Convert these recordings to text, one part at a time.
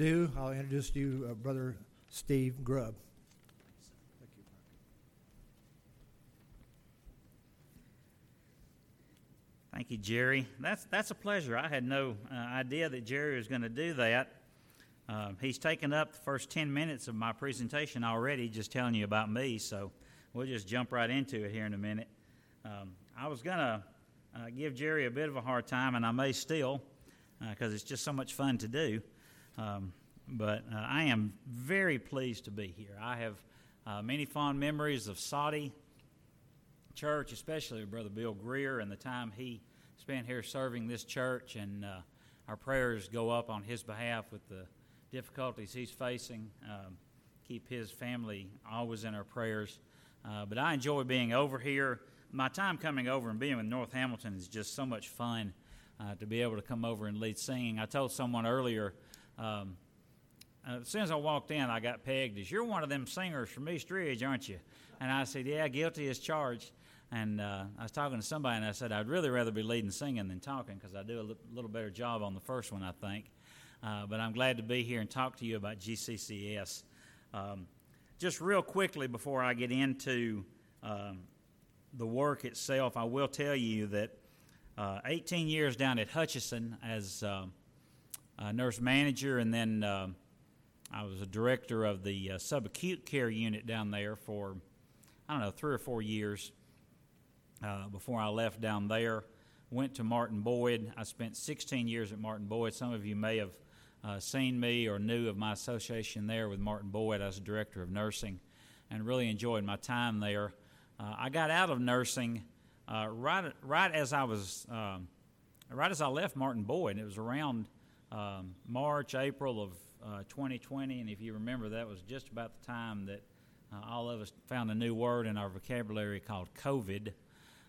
ado, I'll introduce to you uh, Brother Steve Grubb. Thank you, Jerry. That's that's a pleasure. I had no uh, idea that Jerry was going to do that. Uh, he's taken up the first ten minutes of my presentation already, just telling you about me. So we'll just jump right into it here in a minute. Um, I was going to uh, give Jerry a bit of a hard time, and I may still, because uh, it's just so much fun to do. Um, but uh, I am very pleased to be here. I have uh, many fond memories of Soddy Church, especially with Brother Bill Greer and the time he spent here serving this church, and uh, our prayers go up on his behalf with the difficulties he's facing. Um, keep his family always in our prayers. Uh, but I enjoy being over here. My time coming over and being with North Hamilton is just so much fun uh, to be able to come over and lead singing. I told someone earlier um, as soon as I walked in, I got pegged as, You're one of them singers from East Ridge, aren't you? And I said, Yeah, guilty as charged. And uh, I was talking to somebody, and I said, I'd really rather be leading singing than talking because I do a little better job on the first one, I think. Uh, but I'm glad to be here and talk to you about GCCS. Um, just real quickly before I get into um, the work itself, I will tell you that uh, 18 years down at Hutcheson as um, uh, nurse manager, and then uh, I was a director of the uh, subacute care unit down there for, I don't know, three or four years uh, before I left down there. Went to Martin Boyd. I spent 16 years at Martin Boyd. Some of you may have uh, seen me or knew of my association there with Martin Boyd as a director of nursing and really enjoyed my time there. Uh, I got out of nursing right, right as I was, um, right as I left Martin Boyd. And it was around um, March, April of uh, 2020, and if you remember, that was just about the time that uh, all of us found a new word in our vocabulary called COVID.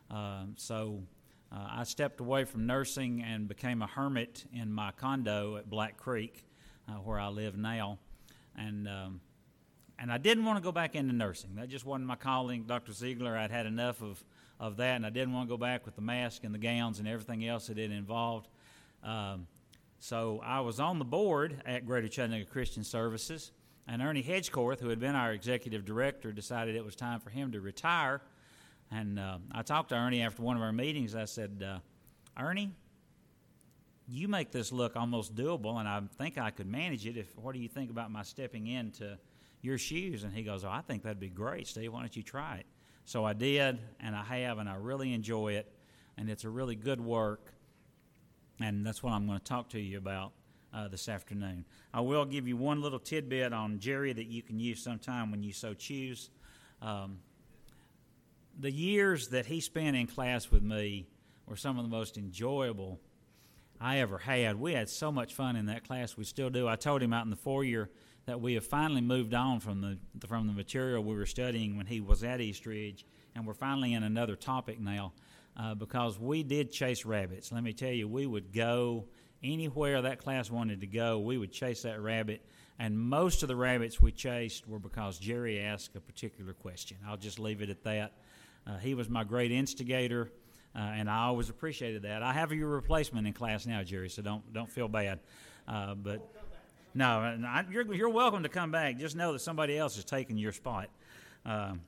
Um, so uh, I stepped away from nursing and became a hermit in my condo at Black Creek, uh, where I live now, and. Um, and I didn't want to go back into nursing. That just wasn't my calling. Dr. Ziegler, I'd had enough of, of that, and I didn't want to go back with the mask and the gowns and everything else that it involved. Um, so I was on the board at Greater Chattanooga Christian Services, and Ernie Hedgecorth, who had been our executive director, decided it was time for him to retire. And uh, I talked to Ernie after one of our meetings. I said, uh, Ernie, you make this look almost doable, and I think I could manage it. If what do you think about my stepping into your shoes? And he goes, Oh, I think that'd be great, Steve. Why don't you try it? So I did, and I have, and I really enjoy it, and it's a really good work and that's what I'm going to talk to you about uh, this afternoon. I will give you one little tidbit on Jerry that you can use sometime when you so choose. Um, the years that he spent in class with me were some of the most enjoyable I ever had. We had so much fun in that class. We still do. I told him out in the foyer that we have finally moved on from the from the material we were studying when he was at East Ridge, and we're finally in another topic now uh, because we did chase rabbits. Let me tell you, we would go anywhere that class wanted to go, we would chase that rabbit. And most of the rabbits we chased were because Jerry asked a particular question. I'll just leave it at that. Uh, he was my great instigator, uh, and I always appreciated that. I have your replacement in class now, Jerry, so don't don't feel bad. Uh, but no, I, you're you're welcome to come back. Just know that somebody else is taking your spot. Um,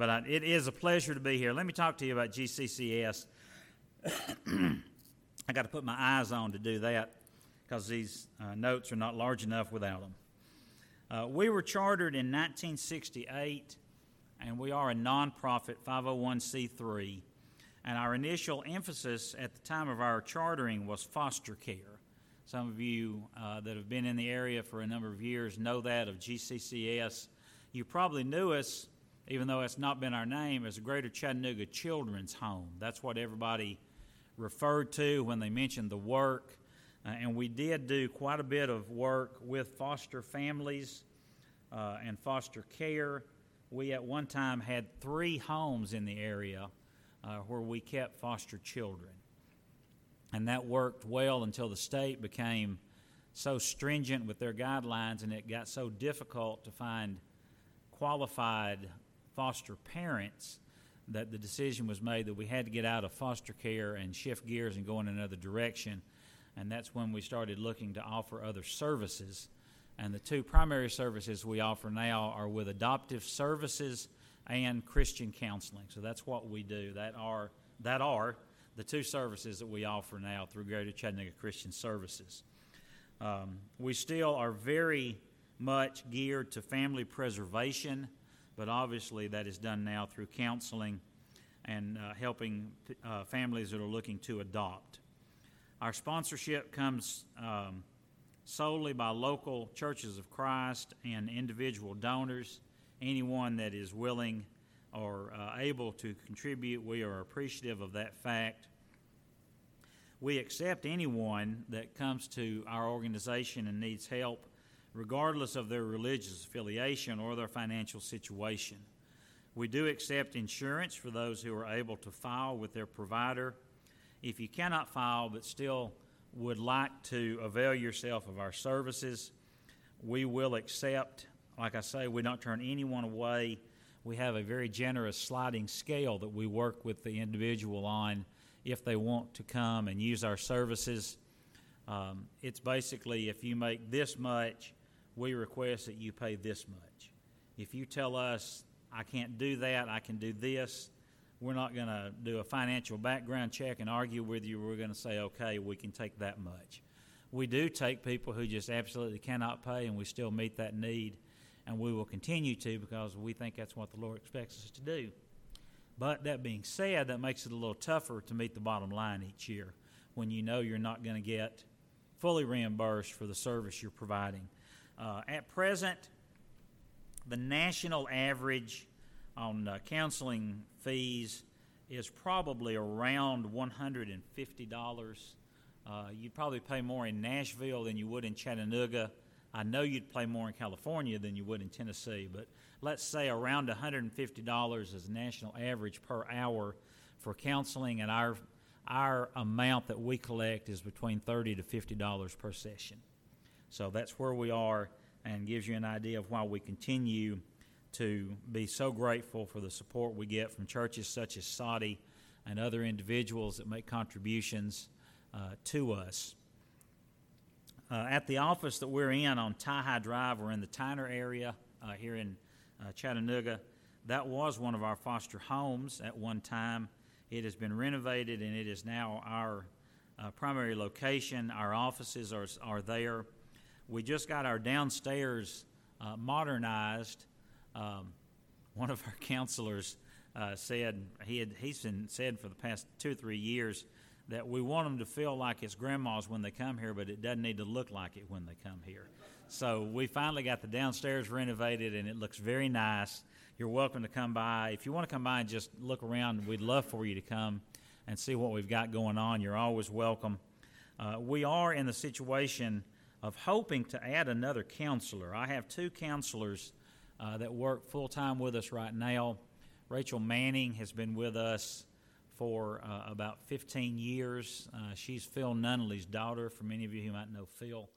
but I, it is a pleasure to be here. Let me talk to you about GCCS. I got to put my eyes on to do that because these uh, notes are not large enough without them. Uh, we were chartered in 1968, and we are a nonprofit 501c3. And our initial emphasis at the time of our chartering was foster care. Some of you uh, that have been in the area for a number of years know that of GCCS. You probably knew us even though it's not been our name, as a Greater Chattanooga Children's Home. That's what everybody referred to when they mentioned the work. Uh, and we did do quite a bit of work with foster families uh, and foster care. We at one time had three homes in the area uh, where we kept foster children. And that worked well until the state became so stringent with their guidelines and it got so difficult to find qualified foster parents that the decision was made that we had to get out of foster care and shift gears and go in another direction. And that's when we started looking to offer other services. And the two primary services we offer now are with adoptive services and Christian counseling. So that's what we do. That are that are the two services that we offer now through Greater Chattanooga Christian Services. Um, we still are very much geared to family preservation, but obviously that is done now through counseling and uh, helping uh, families that are looking to adopt. Our sponsorship comes um, solely by local churches of Christ and individual donors. Anyone that is willing or uh, able to contribute, we are appreciative of that fact. We accept anyone that comes to our organization and needs help, regardless of their religious affiliation or their financial situation. We do accept insurance for those who are able to file with their provider. If you cannot file but still would like to avail yourself of our services, we will accept. Like I say, we don't turn anyone away. We have a very generous sliding scale that we work with the individual on if they want to come and use our services. Um, it's basically if you make this much, we request that you pay this much. If you tell us, I can't do that, I can do this, we're not going to do a financial background check and argue with you. We're going to say, okay, we can take that much. We do take people who just absolutely cannot pay, and we still meet that need, and we will continue to because we think that's what the Lord expects us to do. But that being said, that makes it a little tougher to meet the bottom line each year when you know you're not going to get fully reimbursed for the service you're providing. Uh, at present, the national average on uh, counseling fees is probably around $150. Uh, you'd probably pay more in Nashville than you would in Chattanooga. I know you'd pay more in California than you would in Tennessee, but let's say around $150 is the national average per hour for counseling, and our our amount that we collect is between 30 to $50 per session. So that's where we are, and gives you an idea of why we continue to be so grateful for the support we get from churches such as Soddy and other individuals that make contributions uh, to us. Uh, at the office that we're in on Tie Drive, we're in the Tyner area uh, here in uh, Chattanooga. That was one of our foster homes at one time. It has been renovated and it is now our uh, primary location. Our offices are, are there. We just got our downstairs uh, modernized um, one of our counselors uh, said he had he's been said for the past two or three years that we want them to feel like it's grandma's when they come here, but it doesn't need to look like it when they come here. So we finally got the downstairs renovated, and it looks very nice. You're welcome to come by. If you want to come by and just look around, we'd love for you to come and see what we've got going on. You're always welcome. Uh, we are in the situation of hoping to add another counselor. I have two counselors uh, that work full time with us right now. Rachel Manning has been with us for uh, about 15 years. Uh, she's Phil Nunnally's daughter, for many of you who might know Phil.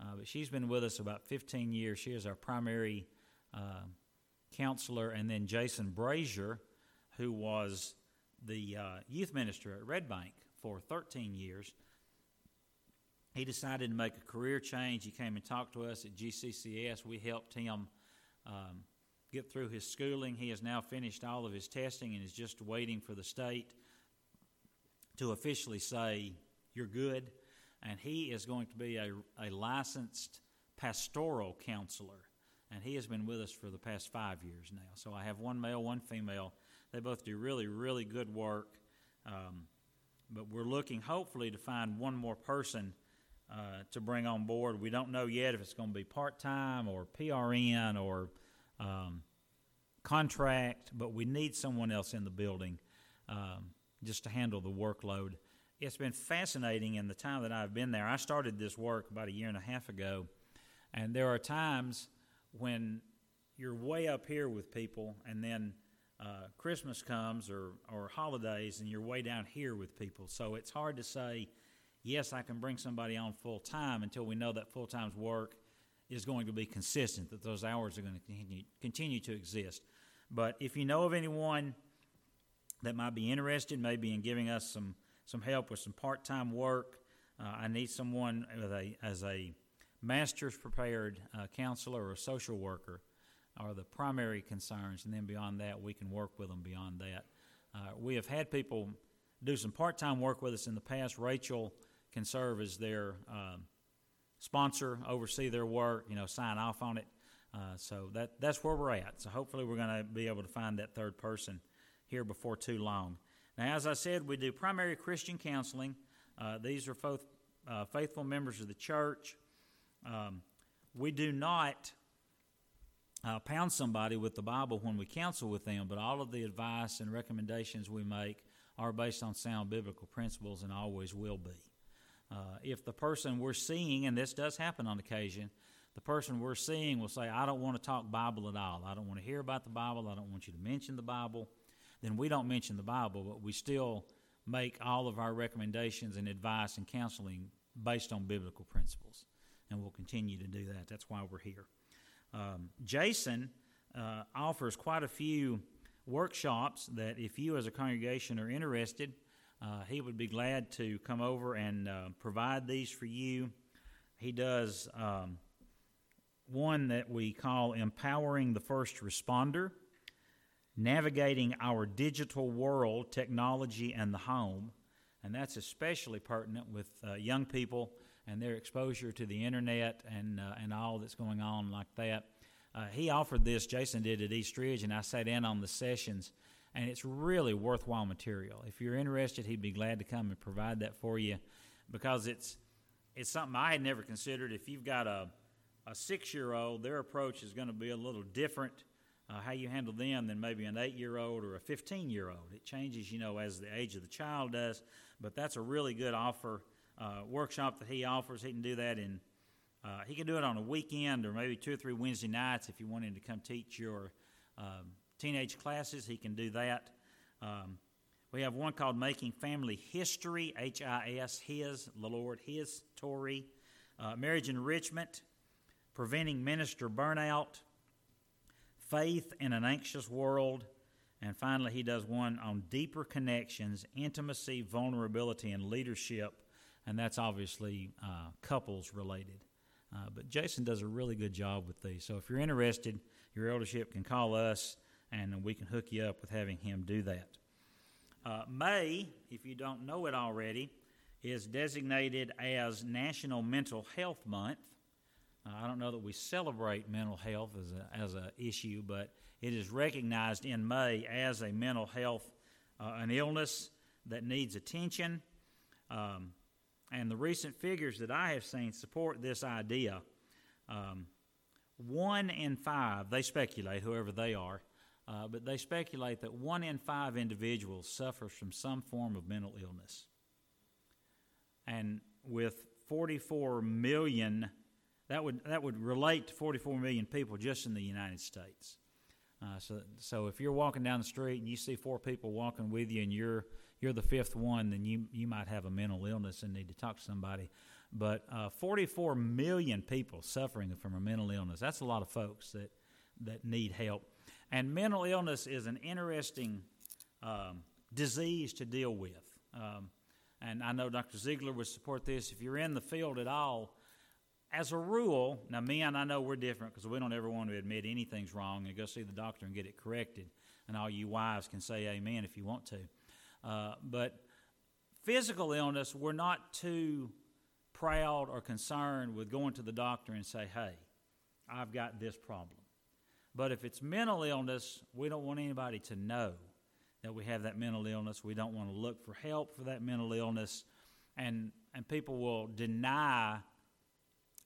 Uh, but she's been with us about 15 years. She is our primary uh, counselor. And then Jason Brazier, who was the uh, youth minister at Red Bank for 13 years. He decided to make a career change. He came and talked to us at GCCS. We helped him um, get through his schooling. He has now finished all of his testing and is just waiting for the state to officially say, You're good. And he is going to be a, a licensed pastoral counselor. And he has been with us for the past five years now. So I have one male, one female. They both do really, really good work. Um, but we're looking, hopefully, to find one more person uh, to bring on board. We don't know yet if it's going to be part time or PRN or um, contract, but we need someone else in the building um, just to handle the workload. It's been fascinating in the time that I've been there. I started this work about a year and a half ago, and there are times when you're way up here with people, and then uh, Christmas comes or, or holidays, and you're way down here with people. So it's hard to say yes, I can bring somebody on full time until we know that full time's work is going to be consistent, that those hours are going to continue, continue to exist. But if you know of anyone that might be interested, maybe in giving us some, some help with some part time work, uh, I need someone a, as a master's prepared uh, counselor or a social worker are the primary concerns, and then beyond that, we can work with them beyond that. Uh, we have had people do some part time work with us in the past. Rachel can serve as their um, sponsor, oversee their work, you know, sign off on it. Uh, so that that's where we're at. So hopefully we're going to be able to find that third person here before too long. Now, as I said, we do primary Christian counseling. Uh, these are both uh, faithful members of the church. Um, we do not uh, pound somebody with the Bible when we counsel with them, but all of the advice and recommendations we make are based on sound biblical principles and always will be. Uh, if the person we're seeing, and this does happen on occasion, the person we're seeing will say, I don't want to talk Bible at all. I don't want to hear about the Bible. I don't want you to mention the Bible. Then we don't mention the Bible, but we still make all of our recommendations and advice and counseling based on biblical principles. And we'll continue to do that. That's why we're here. Um, Jason uh, offers quite a few workshops that if you as a congregation are interested, uh, he would be glad to come over and uh, provide these for you. He does um, one that we call Empowering the First Responder, Navigating Our Digital World, Technology, and the Home. And that's especially pertinent with uh, young people and their exposure to the internet and, uh, and all that's going on like that. Uh, he offered this, Jason did at East Ridge, and I sat in on the sessions, and it's really worthwhile material. If you're interested, he'd be glad to come and provide that for you because it's, it's something I had never considered. If you've got a, a six year old, their approach is going to be a little different. Uh, how you handle them than maybe an eight year old or a 15 year old. It changes, you know, as the age of the child does, but that's a really good offer uh, workshop that he offers. He can do that in, uh, he can do it on a weekend or maybe two or three Wednesday nights if you want him to come teach your um, teenage classes. He can do that. Um, we have one called Making Family History, H I S, His, the Lord, His, Tory. Uh, marriage Enrichment, Preventing Minister Burnout, Faith in an Anxious World, and finally, he does one on deeper connections, intimacy, vulnerability, and leadership and that's obviously uh, couples related. Uh, but Jason does a really good job with these. So if you're interested, your eldership can call us and we can hook you up with having him do that. Uh, May, if you don't know it already, is designated as National Mental Health Month. Uh, I don't know that we celebrate mental health as a as a issue, but it is recognized in May as a mental health, uh, an illness that needs attention. Um, and the recent figures that I have seen support this idea. Um, one in five, they speculate, whoever they are, uh, but they speculate that one in five individuals suffers from some form of mental illness. And with 44 million, that would, that would relate to 44 million people just in the United States. Uh, so, so if you're walking down the street and you see four people walking with you and you're you're the fifth one, then you you might have a mental illness and need to talk to somebody. But uh, 44 million people suffering from a mental illness. That's a lot of folks that that need help. And mental illness is an interesting um, disease to deal with. Um, and I know Dr. Ziegler would support this. If you're in the field at all, as a rule, now men, I know we're different because we don't ever want to admit anything's wrong and go see the doctor and get it corrected. And all you wives can say amen if you want to. Uh, but physical illness, we're not too proud or concerned with going to the doctor and say, hey, I've got this problem. But if it's mental illness, we don't want anybody to know that we have that mental illness. We don't want to look for help for that mental illness. And, and people will deny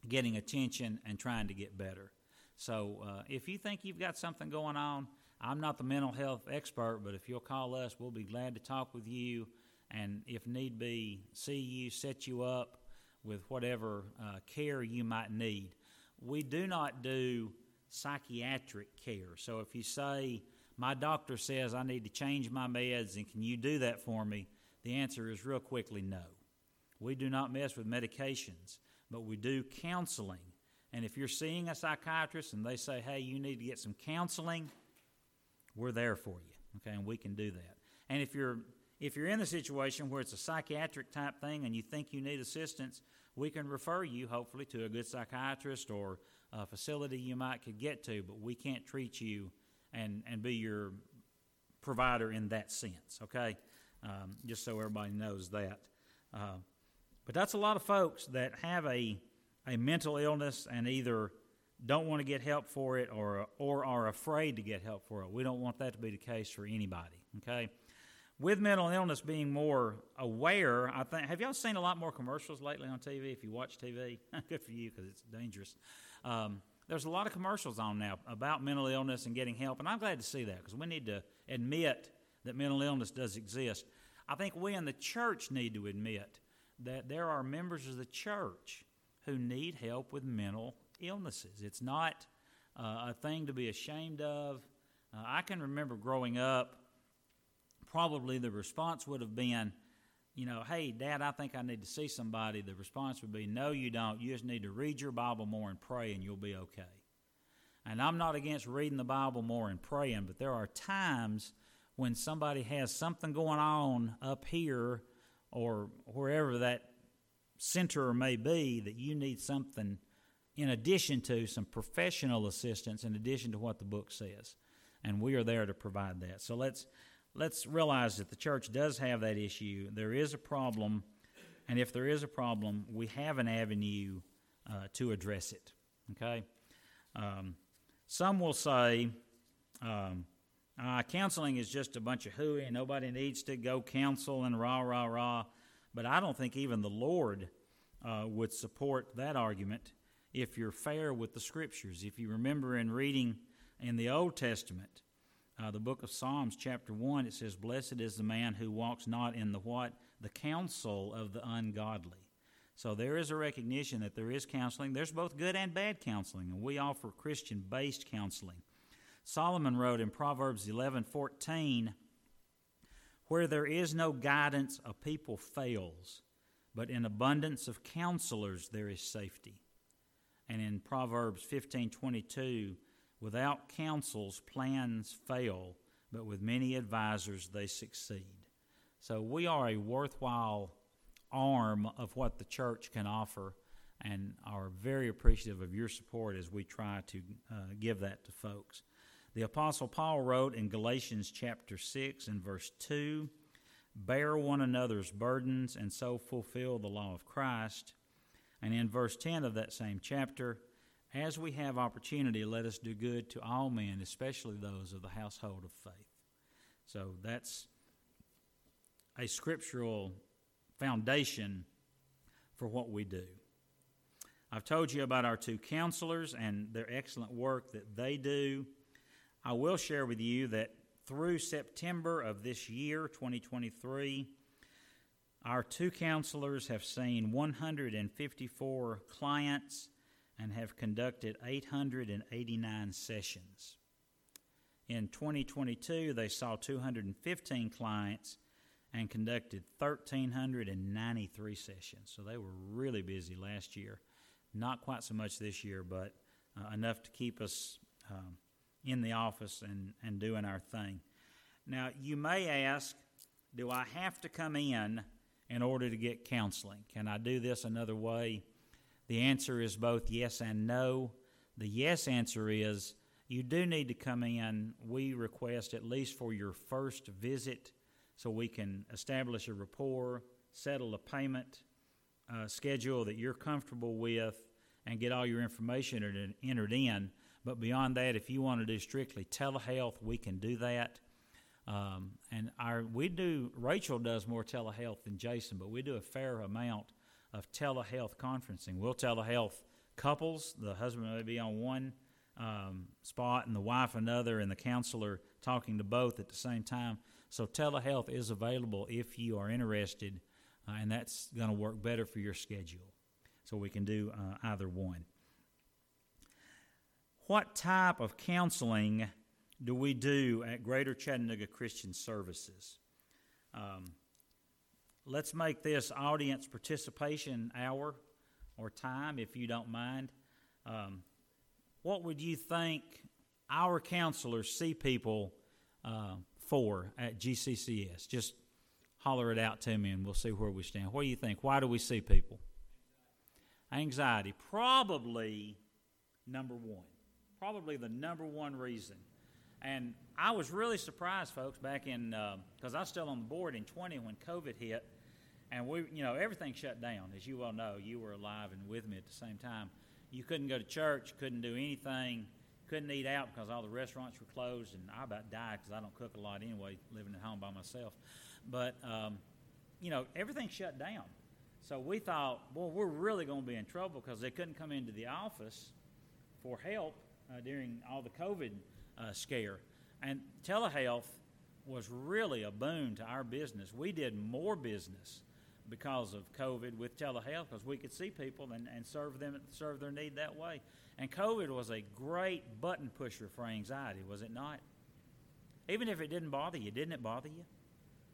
getting attention and trying to get better. So uh, if you think you've got something going on, I'm not the mental health expert, but if you'll call us, we'll be glad to talk with you and, if need be, see you, set you up with whatever uh, care you might need. We do not do psychiatric care. So if you say, My doctor says I need to change my meds, and can you do that for me? The answer is real quickly no. We do not mess with medications, but we do counseling. And if you're seeing a psychiatrist and they say, Hey, you need to get some counseling, we're there for you. Okay, and we can do that. And if you're if you're in the situation where it's a psychiatric type thing and you think you need assistance, we can refer you, hopefully, to a good psychiatrist or a facility you might could get to, but we can't treat you and, and be your provider in that sense, okay? Um, just so everybody knows that. Uh, but that's a lot of folks that have a, a mental illness and either don't want to get help for it or, or are afraid to get help for it. We don't want that to be the case for anybody, okay? With mental illness being more aware, I think, have y'all seen a lot more commercials lately on TV if you watch TV? Good for you because it's dangerous. Um, there's a lot of commercials on now about mental illness and getting help, and I'm glad to see that because we need to admit that mental illness does exist. I think we in the church need to admit that there are members of the church who need help with mental illnesses. It's not uh, a thing to be ashamed of. Uh, I can remember growing up, probably the response would have been, you know, hey, Dad, I think I need to see somebody. The response would be, no, you don't. You just need to read your Bible more and pray, and you'll be okay. And I'm not against reading the Bible more and praying, but there are times when somebody has something going on up here or wherever that center may be that you need something in addition to some professional assistance in addition to what the book says and we are there to provide that so let's let's realize that the church does have that issue there is a problem and if there is a problem we have an avenue uh, to address it okay um, some will say um, uh, counseling is just a bunch of hooey and nobody needs to go counsel and rah, rah, rah. But I don't think even the Lord uh, would support that argument if you're fair with the Scriptures. If you remember in reading in the Old Testament, uh, the book of Psalms, chapter 1, it says, Blessed is the man who walks not in the what? The counsel of the ungodly. So there is a recognition that there is counseling. There's both good and bad counseling, and we offer Christian based counseling. Solomon wrote in Proverbs 11:14, "Where there is no guidance, a people fails, but in abundance of counselors there is safety." And in Proverbs 15:22, "Without counsels plans fail, but with many advisors they succeed." So we are a worthwhile arm of what the church can offer and are very appreciative of your support as we try to uh, give that to folks. The Apostle Paul wrote in Galatians chapter 6 and verse 2 Bear one another's burdens and so fulfill the law of Christ. And in verse 10 of that same chapter, as we have opportunity, let us do good to all men, especially those of the household of faith. So that's a scriptural foundation for what we do. I've told you about our two counselors and their excellent work that they do. I will share with you that through September of this year, 2023, our two counselors have seen 154 clients and have conducted 889 sessions. In 2022, they saw 215 clients and conducted 1,393 sessions. So they were really busy last year. Not quite so much this year, but uh, enough to keep us um, in the office and, and doing our thing. Now, you may ask, do I have to come in in order to get counseling? Can I do this another way? The answer is both yes and no. The yes answer is you do need to come in. We request at least for your first visit so we can establish a rapport, settle a payment uh, schedule that you're comfortable with, and get all your information entered in but beyond that, if you want to do strictly telehealth, we can do that. Um, and our we do Rachel does more telehealth than Jason, but we do a fair amount of telehealth conferencing. We'll telehealth couples. The husband may be on one um, spot and the wife another, and the counselor talking to both at the same time. So telehealth is available if you are interested, uh, and that's going to work better for your schedule. So we can do uh, either one what type of counseling do we do at Greater Chattanooga Christian Services? Um, let's make this audience participation hour or time, if you don't mind. Um, what would you think our counselors see people uh, for at GCCS? Just holler it out to me and we'll see where we stand. What do you think? Why do we see people? Anxiety, probably number one. Probably the number one reason. And I was really surprised, folks, back in, because uh, I was still on the board in 20 when COVID hit, and we, you know, everything shut down, as you well know. You were alive and with me at the same time. You couldn't go to church, couldn't do anything, couldn't eat out because all the restaurants were closed, and I about died because I don't cook a lot anyway, living at home by myself. But, um, you know, everything shut down. So we thought, boy, we're really going to be in trouble because they couldn't come into the office for help uh, during all the COVID uh, scare. And telehealth was really a boon to our business. We did more business because of COVID with telehealth because we could see people and, and serve them serve their need that way. And COVID was a great button pusher for anxiety, was it not? Even if it didn't bother you, didn't it bother you?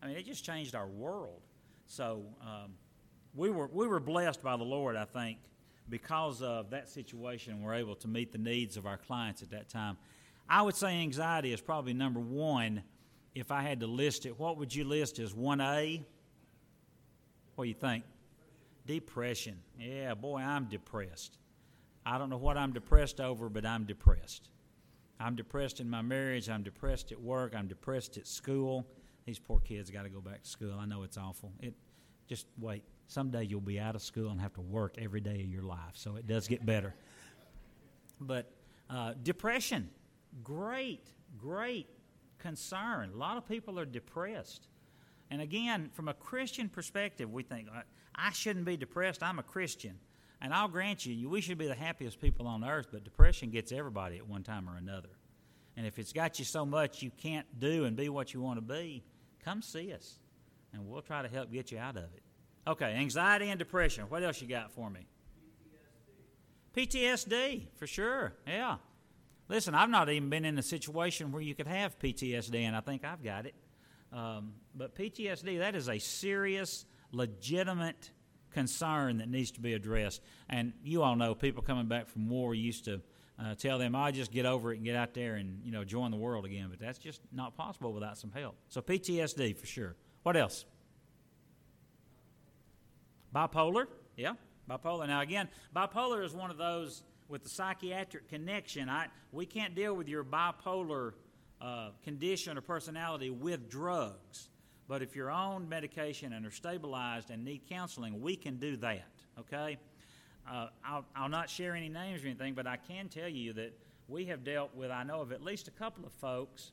I mean, it just changed our world. So um, we were we were blessed by the Lord, I think, because of that situation. We're able to meet the needs of our clients at that time. I would say anxiety is probably number one. If I had to list it, what would you list as one A? What do you think? Depression. Yeah, boy, I'm depressed. I don't know what I'm depressed over, but I'm depressed. I'm depressed in my marriage. I'm depressed at work. I'm depressed at school. These poor kids got to go back to school. I know it's awful. It just wait. Someday you'll be out of school and have to work every day of your life. So it does get better. But uh, depression, great, great concern. A lot of people are depressed. And again, from a Christian perspective, we think, I shouldn't be depressed. I'm a Christian. And I'll grant you, we should be the happiest people on earth, but depression gets everybody at one time or another. And if it's got you so much you can't do and be what you want to be, come see us, and we'll try to help get you out of it. Okay, anxiety and depression. What else you got for me? PTSD. PTSD, for sure. Yeah. Listen, I've not even been in a situation where you could have PTSD, and I think I've got it. Um, but PTSD, that is a serious, legitimate concern that needs to be addressed. And you all know people coming back from war used to uh, tell them, "I just get over it and get out there and you know join the world again." But that's just not possible without some help. So PTSD for sure. What else? Bipolar, yeah, bipolar. Now again, bipolar is one of those with the psychiatric connection. I we can't deal with your bipolar uh, condition or personality with drugs. But if you're on medication and are stabilized and need counseling, we can do that, okay? Uh, I'll, I'll not share any names or anything, but I can tell you that we have dealt with, I know of at least a couple of folks,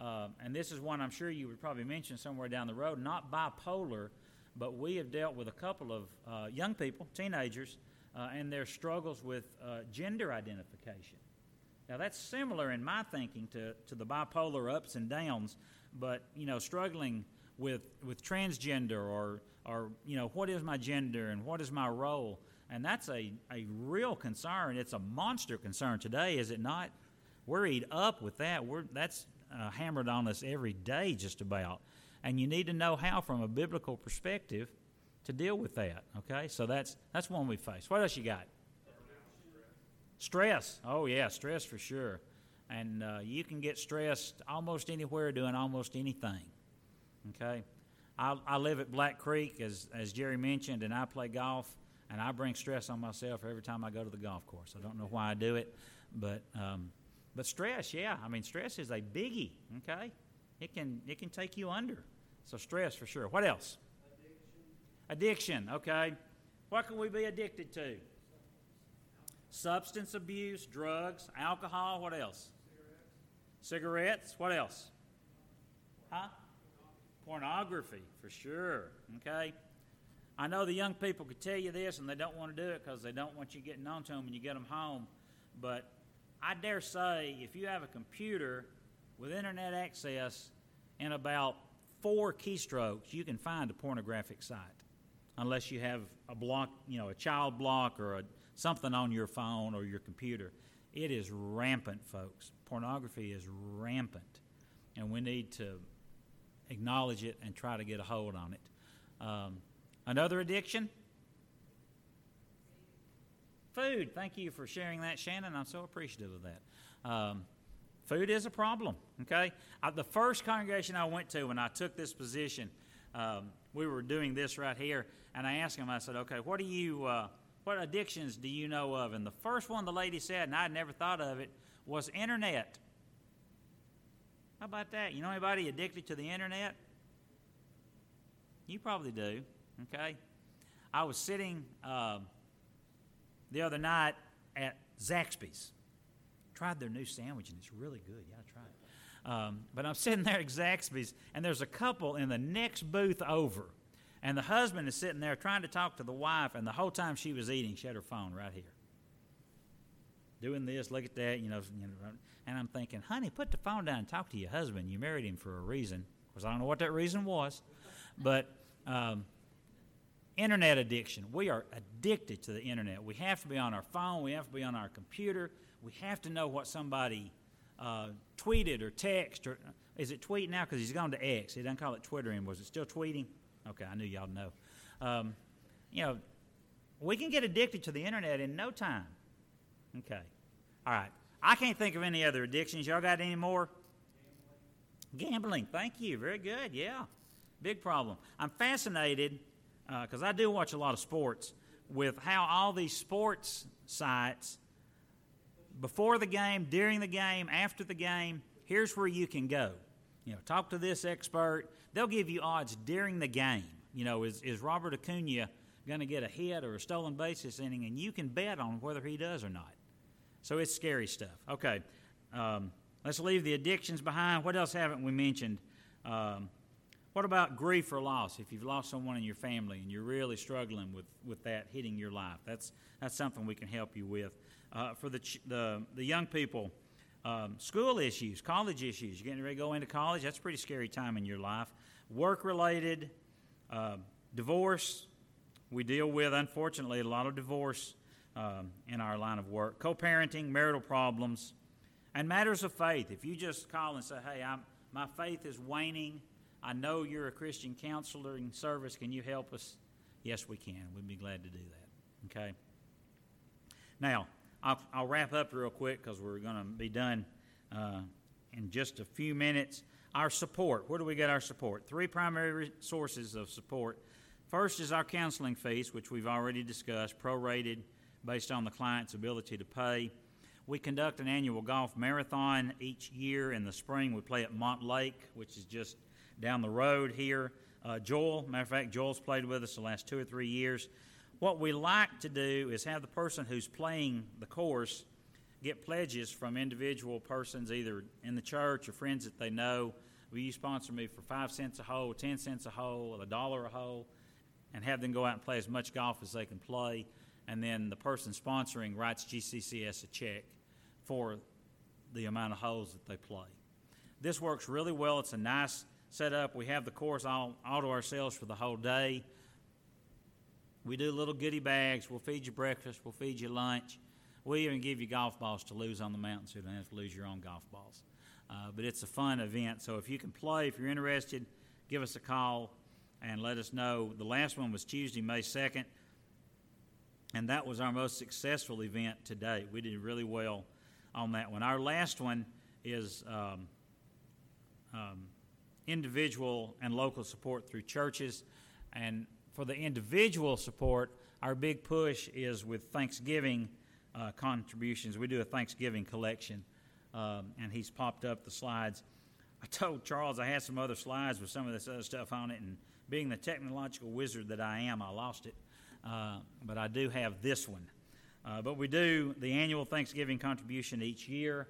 uh, and this is one I'm sure you would probably mention somewhere down the road, not bipolar, but we have dealt with a couple of uh, young people, teenagers, uh, and their struggles with uh, gender identification. Now, that's similar in my thinking to, to the bipolar ups and downs, but, you know, struggling with, with transgender or, or, you know, what is my gender and what is my role? And that's a, a real concern. It's a monster concern today, is it not? We're eat up with that. We're, that's uh, hammered on us every day, just about. And you need to know how, from a biblical perspective, to deal with that. Okay, so that's that's one we face. What else you got? Stress. Oh yeah, stress for sure. And uh, you can get stressed almost anywhere doing almost anything. Okay? I, I live at Black Creek, as, as Jerry mentioned, and I play golf, and I bring stress on myself every time I go to the golf course. I don't know why I do it, but, um, but stress, yeah. I mean, stress is a biggie, okay? It can, it can take you under. So, stress for sure. What else? Addiction, Addiction okay. What can we be addicted to? Substance abuse, drugs, alcohol, what else? Cigarettes. Cigarettes, what else? Huh? Pornography, for sure. Okay? I know the young people could tell you this and they don't want to do it because they don't want you getting on to them when you get them home. But I dare say if you have a computer with internet access in about four keystrokes, you can find a pornographic site. Unless you have a block, you know, a child block or a, something on your phone or your computer. It is rampant, folks. Pornography is rampant. And we need to acknowledge it, and try to get a hold on it. Um, another addiction? Food. Thank you for sharing that, Shannon. I'm so appreciative of that. Um, food is a problem, okay? I, the first congregation I went to when I took this position, um, we were doing this right here, and I asked them, I said, okay, what do you. Uh, what addictions do you know of? And the first one the lady said, and I'd never thought of it, was internet. How about that? You know anybody addicted to the internet? You probably do. Okay. I was sitting uh, the other night at Zaxby's. Tried their new sandwich and it's really good. Yeah, try it. Um, but I'm sitting there at Zaxby's and there's a couple in the next booth over, and the husband is sitting there trying to talk to the wife, and the whole time she was eating, she had her phone right here, doing this. Look at that, you know. And I'm thinking, honey, put the phone down and talk to your husband. You married him for a reason. Because I don't know what that reason was, but. Um, internet addiction. We are addicted to the internet. We have to be on our phone, we have to be on our computer, we have to know what somebody uh, tweeted or texted. Or, is it tweet now? Because he's gone to X. He doesn't call it Twitter anymore. Was it still tweeting? Okay, I knew y'all know. Um, you know, we can get addicted to the internet in no time. Okay. All right. I can't think of any other addictions. Y'all got any more? Gambling. Gambling. Thank you. Very good. Yeah. Big problem. I'm fascinated because uh, I do watch a lot of sports, with how all these sports sites, before the game, during the game, after the game, here's where you can go. You know, talk to this expert. They'll give you odds during the game. You know, is, is Robert Acuna going to get a hit or a stolen base bases inning? And you can bet on whether he does or not. So it's scary stuff. Okay, um, let's leave the addictions behind. What else haven't we mentioned? Um, what about grief or loss? If you've lost someone in your family and you're really struggling with, with that hitting your life, that's, that's something we can help you with. Uh, for the, ch- the, the young people, um, school issues, college issues, you're getting ready to go into college, that's a pretty scary time in your life. Work related, uh, divorce, we deal with, unfortunately, a lot of divorce um, in our line of work. Co parenting, marital problems, and matters of faith. If you just call and say, hey, I'm, my faith is waning, I know you're a Christian counseling service. Can you help us? Yes, we can. We'd be glad to do that. Okay? Now, I'll, I'll wrap up real quick because we're going to be done uh, in just a few minutes. Our support. Where do we get our support? Three primary sources of support. First is our counseling fees, which we've already discussed, prorated based on the client's ability to pay. We conduct an annual golf marathon each year in the spring. We play at Montlake, which is just down the road here. Uh, Joel, matter of fact, Joel's played with us the last two or three years. What we like to do is have the person who's playing the course get pledges from individual persons, either in the church or friends that they know. Will you sponsor me for five cents a hole, ten cents a hole, or a dollar a hole, and have them go out and play as much golf as they can play? And then the person sponsoring writes GCCS a check for the amount of holes that they play. This works really well. It's a nice setup. We have the course all, all to ourselves for the whole day. We do little goodie bags. We'll feed you breakfast. We'll feed you lunch. We even give you golf balls to lose on the mountain so you don't have to lose your own golf balls. Uh, but it's a fun event. So if you can play, if you're interested, give us a call and let us know. The last one was Tuesday, May 2nd, and that was our most successful event to date. We did really well on that one. Our last one is um, um, individual and local support through churches. And for the individual support, our big push is with Thanksgiving uh, contributions. We do a Thanksgiving collection, um, and he's popped up the slides. I told Charles I had some other slides with some of this other stuff on it, and being the technological wizard that I am, I lost it. Uh, but I do have this one. Uh, but we do the annual Thanksgiving contribution each year.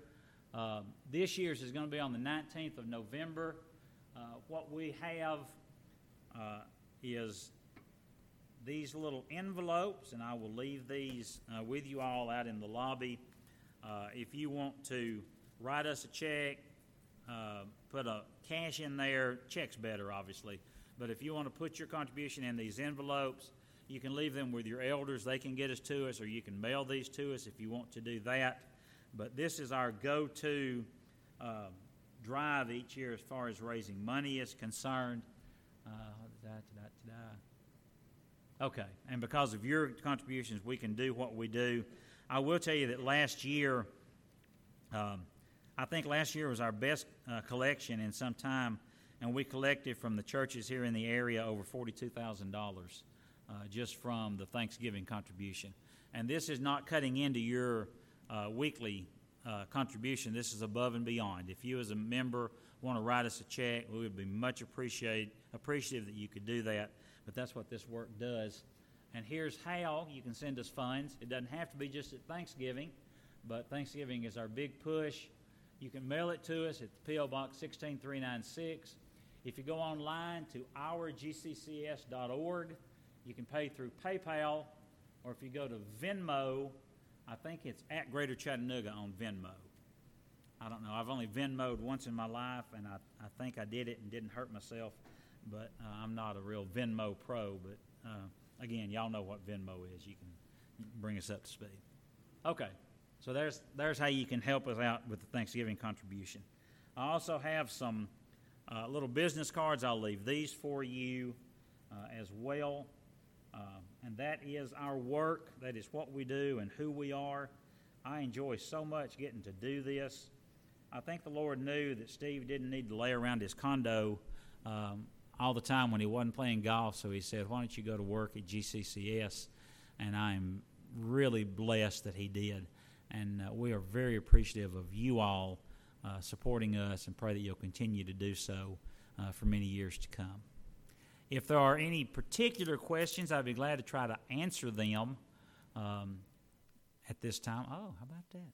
Uh, this year's is going to be on the 19th of November. Uh, what we have uh, is these little envelopes, and I will leave these uh, with you all out in the lobby. Uh, if you want to write us a check, uh, put a cash in there, check's better, obviously. But if you want to put your contribution in these envelopes, you can leave them with your elders. They can get us to us, or you can mail these to us if you want to do that. But this is our go to uh, drive each year as far as raising money is concerned. Uh, okay, and because of your contributions, we can do what we do. I will tell you that last year, um, I think last year was our best uh, collection in some time, and we collected from the churches here in the area over $42,000 uh, just from the Thanksgiving contribution. And this is not cutting into your uh, weekly uh, contribution. This is above and beyond. If you, as a member, want to write us a check, we would be much appreciate, appreciative that you could do that. But that's what this work does. And here's how you can send us funds. It doesn't have to be just at Thanksgiving, but Thanksgiving is our big push. You can mail it to us at the P.O. Box 16396. If you go online to ourgccs.org, you can pay through PayPal, or if you go to Venmo, I think it's at Greater Chattanooga on Venmo. I don't know. I've only Venmoed once in my life, and I, I think I did it and didn't hurt myself, but uh, I'm not a real Venmo pro. But uh, again, y'all know what Venmo is. You can bring us up to speed. Okay, so there's, there's how you can help us out with the Thanksgiving contribution. I also have some uh, little business cards. I'll leave these for you uh, as well. Uh, and that is our work. That is what we do and who we are. I enjoy so much getting to do this. I think the Lord knew that Steve didn't need to lay around his condo um, all the time when he wasn't playing golf, so he said, Why don't you go to work at GCCS? And I'm really blessed that he did. And uh, we are very appreciative of you all uh, supporting us and pray that you'll continue to do so uh, for many years to come. If there are any particular questions, I'd be glad to try to answer them um, at this time. Oh, how about that?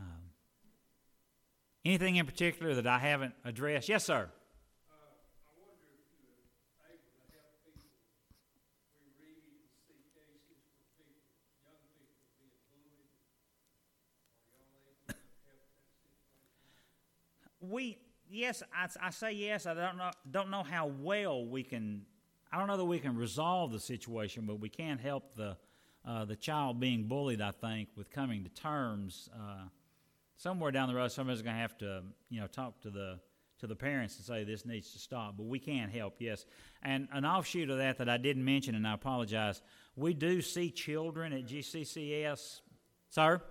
Um, anything in particular that I haven't addressed? Yes, sir. We yes, I, I say yes. I don't know don't know how well we can. I don't know that we can resolve the situation, but we can help the uh, the child being bullied. I think with coming to terms. Uh, somewhere down the road, somebody's going to have to you know talk to the to the parents and say this needs to stop. But we can help, yes. And an offshoot of that that I didn't mention, and I apologize. We do see children at GCCS, sir.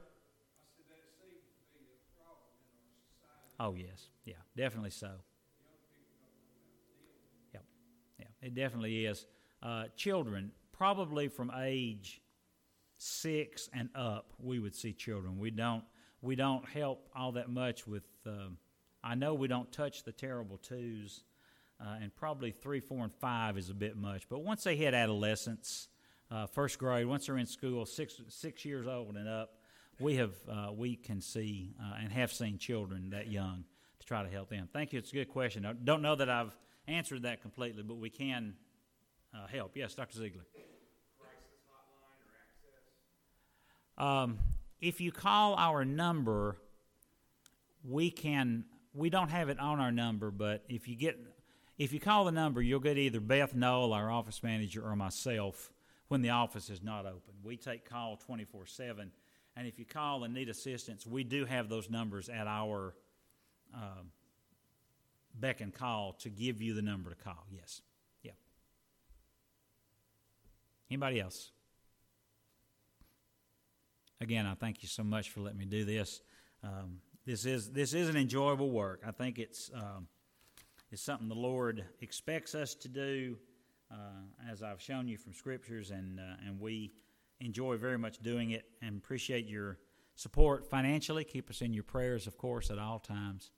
Oh, yes. Yeah, definitely so. Yep. Yeah, it definitely is. Uh, children, probably from age six and up, we would see children. We don't, we don't help all that much with, uh, I know we don't touch the terrible twos, uh, and probably three, four, and five is a bit much. But once they hit adolescence, uh, first grade, once they're in school, six, six years old and up, we have uh, we can see uh, and have seen children that young to try to help them. Thank you. It's a good question. I don't know that I've answered that completely, but we can uh, help. Yes, Dr. Ziegler. Um, if you call our number, we can. We don't have it on our number, but if you get if you call the number, you'll get either Beth Noel, our office manager, or myself when the office is not open. We take call 24 7 and if you call and need assistance, we do have those numbers at our uh, beck and call to give you the number to call. Yes. Yeah. Anybody else? Again, I thank you so much for letting me do this. Um, this is this is an enjoyable work. I think it's um, it's something the Lord expects us to do, uh, as I've shown you from scriptures, and uh, and we enjoy very much doing it and appreciate your support financially. Keep us in your prayers, of course, at all times,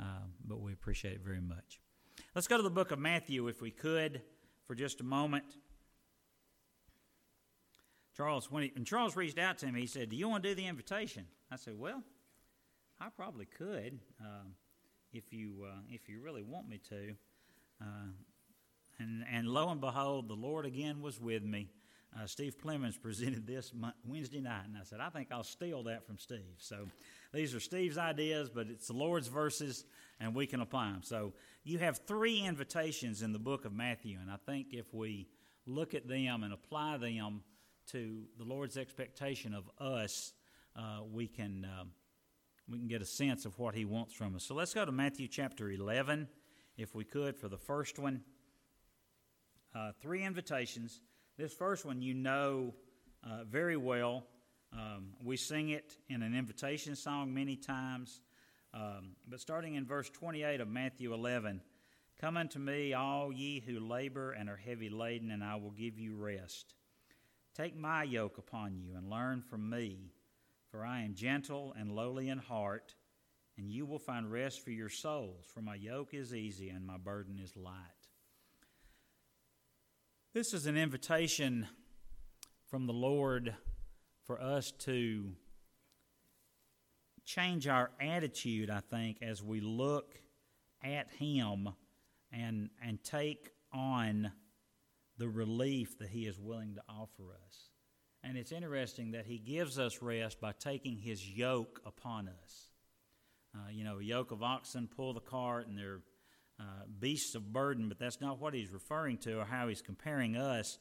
uh, but we appreciate it very much. Let's go to the book of Matthew, if we could, for just a moment. Charles, when, he, when Charles reached out to me, he said, "Do you want to do the invitation?" I said, "Well, I probably could, uh, if you uh, if you really want me to." Uh, and and lo and behold, the Lord again was with me uh, Steve Clemens presented this Wednesday night, and I said, I think I'll steal that from Steve. So these are Steve's ideas, but it's the Lord's verses, and we can apply them. So you have three invitations in the book of Matthew, and I think if we look at them and apply them to the Lord's expectation of us, uh, we can uh, we can get a sense of what He wants from us. So let's go to Matthew chapter 11, if we could, for the first one. Uh, three invitations. This first one you know uh, very well. Um, we sing it in an invitation song many times. Um, but starting in verse 28 of Matthew 11 Come unto me, all ye who labor and are heavy laden, and I will give you rest. Take my yoke upon you and learn from me, for I am gentle and lowly in heart, and you will find rest for your souls, for my yoke is easy and my burden is light. This is an invitation from the Lord for us to change our attitude, I think, as we look at Him and, and take on the relief that He is willing to offer us. And it's interesting that He gives us rest by taking His yoke upon us. Uh, you know, a yoke of oxen pull the cart, and they're uh, beasts of burden, but that's not what He's referring to or how He's comparing us.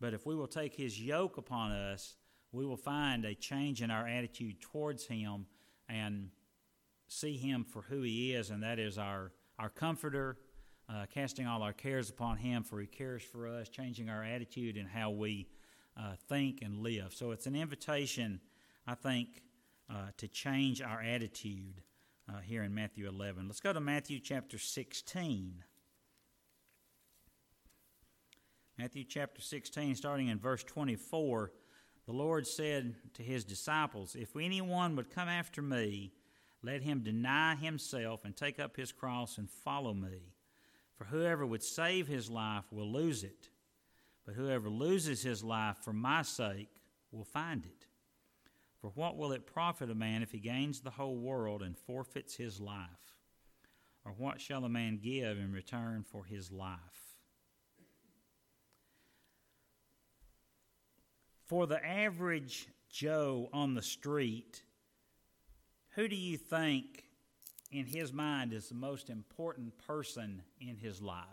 But if we will take His yoke upon us, we will find a change in our attitude towards Him and see Him for who He is, and that is our, our comforter, uh, casting all our cares upon Him, for He cares for us, changing our attitude and how we uh, think and live. So it's an invitation, I think, uh, to change our attitude uh, here in Matthew 11. Let's go to Matthew chapter 16. Matthew chapter 16, starting in verse 24, the Lord said to his disciples, If anyone would come after me, let him deny himself and take up his cross and follow me. For whoever would save his life will lose it, but whoever loses his life for my sake will find it. For what will it profit a man if he gains the whole world and forfeits his life? Or what shall a man give in return for his life? For the average Joe on the street, who do you think in his mind is the most important person in his life?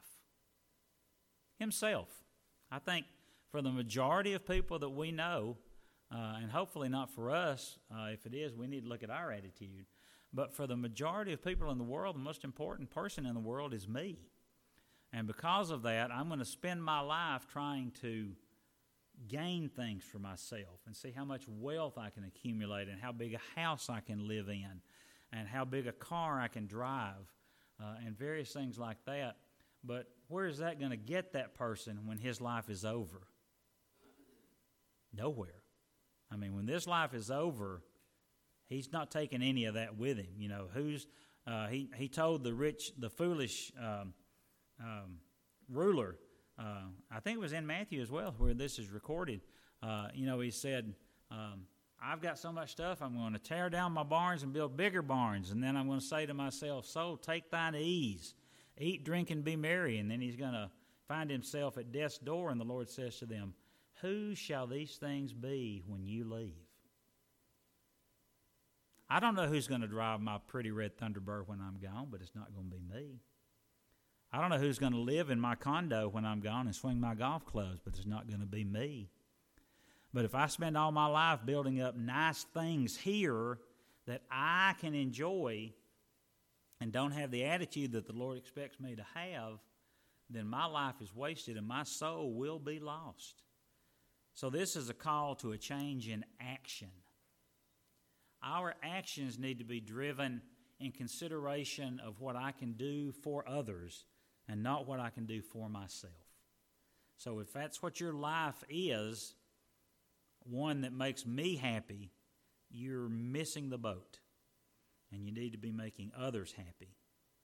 Himself. I think for the majority of people that we know, uh, and hopefully not for us, uh, if it is, we need to look at our attitude. But for the majority of people in the world, the most important person in the world is me. And because of that, I'm going to spend my life trying to gain things for myself and see how much wealth I can accumulate and how big a house I can live in and how big a car I can drive uh, and various things like that. But where is that going to get that person when his life is over? Nowhere. I mean, when this life is over, he's not taking any of that with him. You know, who's uh, he? He told the rich, the foolish um, um, ruler uh, I think it was in Matthew as well where this is recorded. Uh, you know, he said, um, I've got so much stuff, I'm going to tear down my barns and build bigger barns. And then I'm going to say to myself, Soul, take thine ease, eat, drink, and be merry. And then he's going to find himself at death's door, and the Lord says to them, Who shall these things be when you leave? I don't know who's going to drive my pretty red Thunderbird when I'm gone, but it's not going to be me. I don't know who's going to live in my condo when I'm gone and swing my golf clubs, but it's not going to be me. But if I spend all my life building up nice things here that I can enjoy and don't have the attitude that the Lord expects me to have, then my life is wasted and my soul will be lost. So, this is a call to a change in action. Our actions need to be driven in consideration of what I can do for others and not what I can do for myself. So if that's what your life is, one that makes me happy, you're missing the boat. And you need to be making others happy.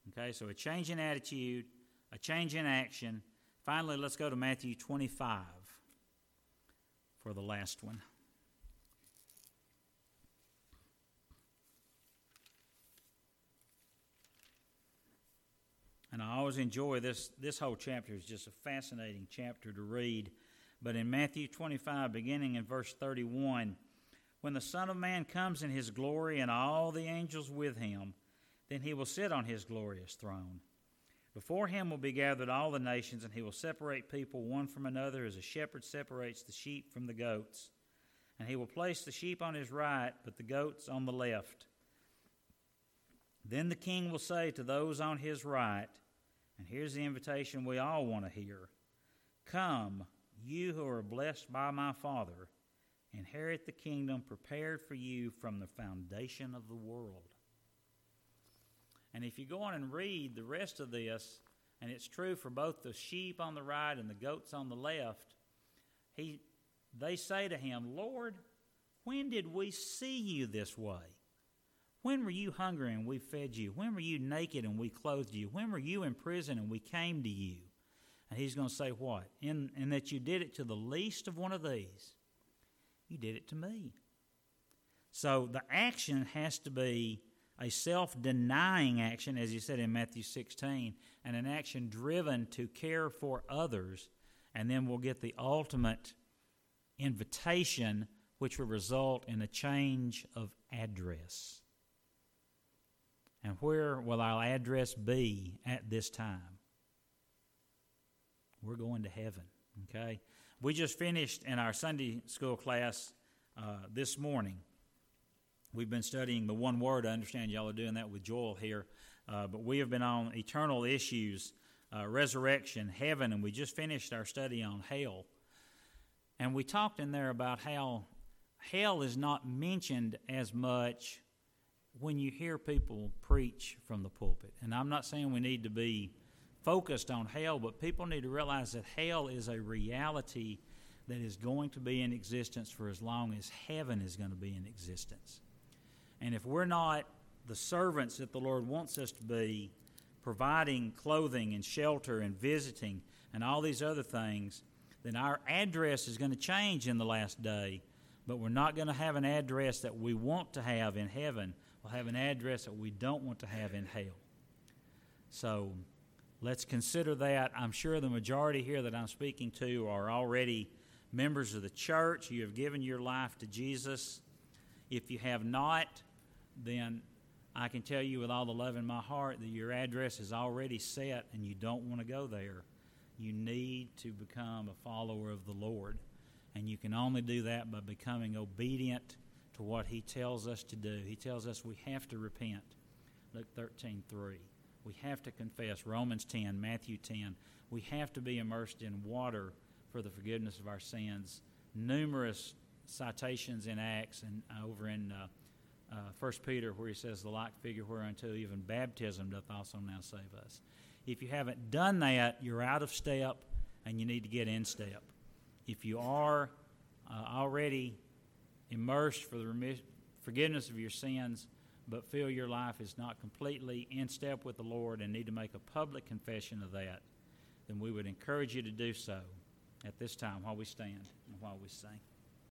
Okay, so a change in attitude, a change in action. Finally, let's go to Matthew 25 for the last one. And I always enjoy this. This whole chapter is just a fascinating chapter to read. But in Matthew 25, beginning in verse 31, when the Son of Man comes in his glory and all the angels with him, then he will sit on his glorious throne. Before him will be gathered all the nations, and he will separate people one from another as a shepherd separates the sheep from the goats. And he will place the sheep on his right, but the goats on the left. Then the king will say to those on his right, and here's the invitation we all want to hear Come, you who are blessed by my Father, inherit the kingdom prepared for you from the foundation of the world. And if you go on and read the rest of this, and it's true for both the sheep on the right and the goats on the left, he they say to him, Lord, when did we see you this way? When were you hungry and we fed you? When were you naked and we clothed you? When were you in prison and we came to you? And he's going to say, What? In, in that you did it to the least of one of these, you did it to me. So the action has to be a self denying action, as he said in Matthew 16, and an action driven to care for others. And then we'll get the ultimate invitation, which will result in a change of address. And where will our address be at this time? We're going to heaven, okay? We just finished in our Sunday school class uh, this morning. We've been studying the one word. I understand y'all are doing that with Joel here. Uh, but we have been on eternal issues, uh, resurrection, heaven, and we just finished our study on hell. And we talked in there about how hell is not mentioned as much when you hear people preach from the pulpit. And I'm not saying we need to be focused on hell, but people need to realize that hell is a reality that is going to be in existence for as long as heaven is going to be in existence. And if we're not the servants that the Lord wants us to be, providing clothing and shelter and visiting and all these other things, then our address is going to change in the last day, but we're not going to have an address that we want to have in heaven. We'll have an address that we don't want to have in hell. So let's consider that. I'm sure the majority here that I'm speaking to are already members of the church. You have given your life to Jesus. If you have not, then I can tell you with all the love in my heart that your address is already set and you don't want to go there. You need to become a follower of the Lord. And you can only do that by becoming obedient to what He tells us to do. He tells us we have to repent. Luke 13 3. We have to confess. Romans 10, Matthew 10. We have to be immersed in water for the forgiveness of our sins. Numerous citations in Acts and over in uh, uh, First Peter, where he says, "The like figure whereunto even baptism doth also now save us." If you haven't done that, you're out of step, and you need to get in step. If you are uh, already immersed for the forgiveness of your sins, but feel your life is not completely in step with the Lord and need to make a public confession of that, then we would encourage you to do so at this time while we stand and while we sing.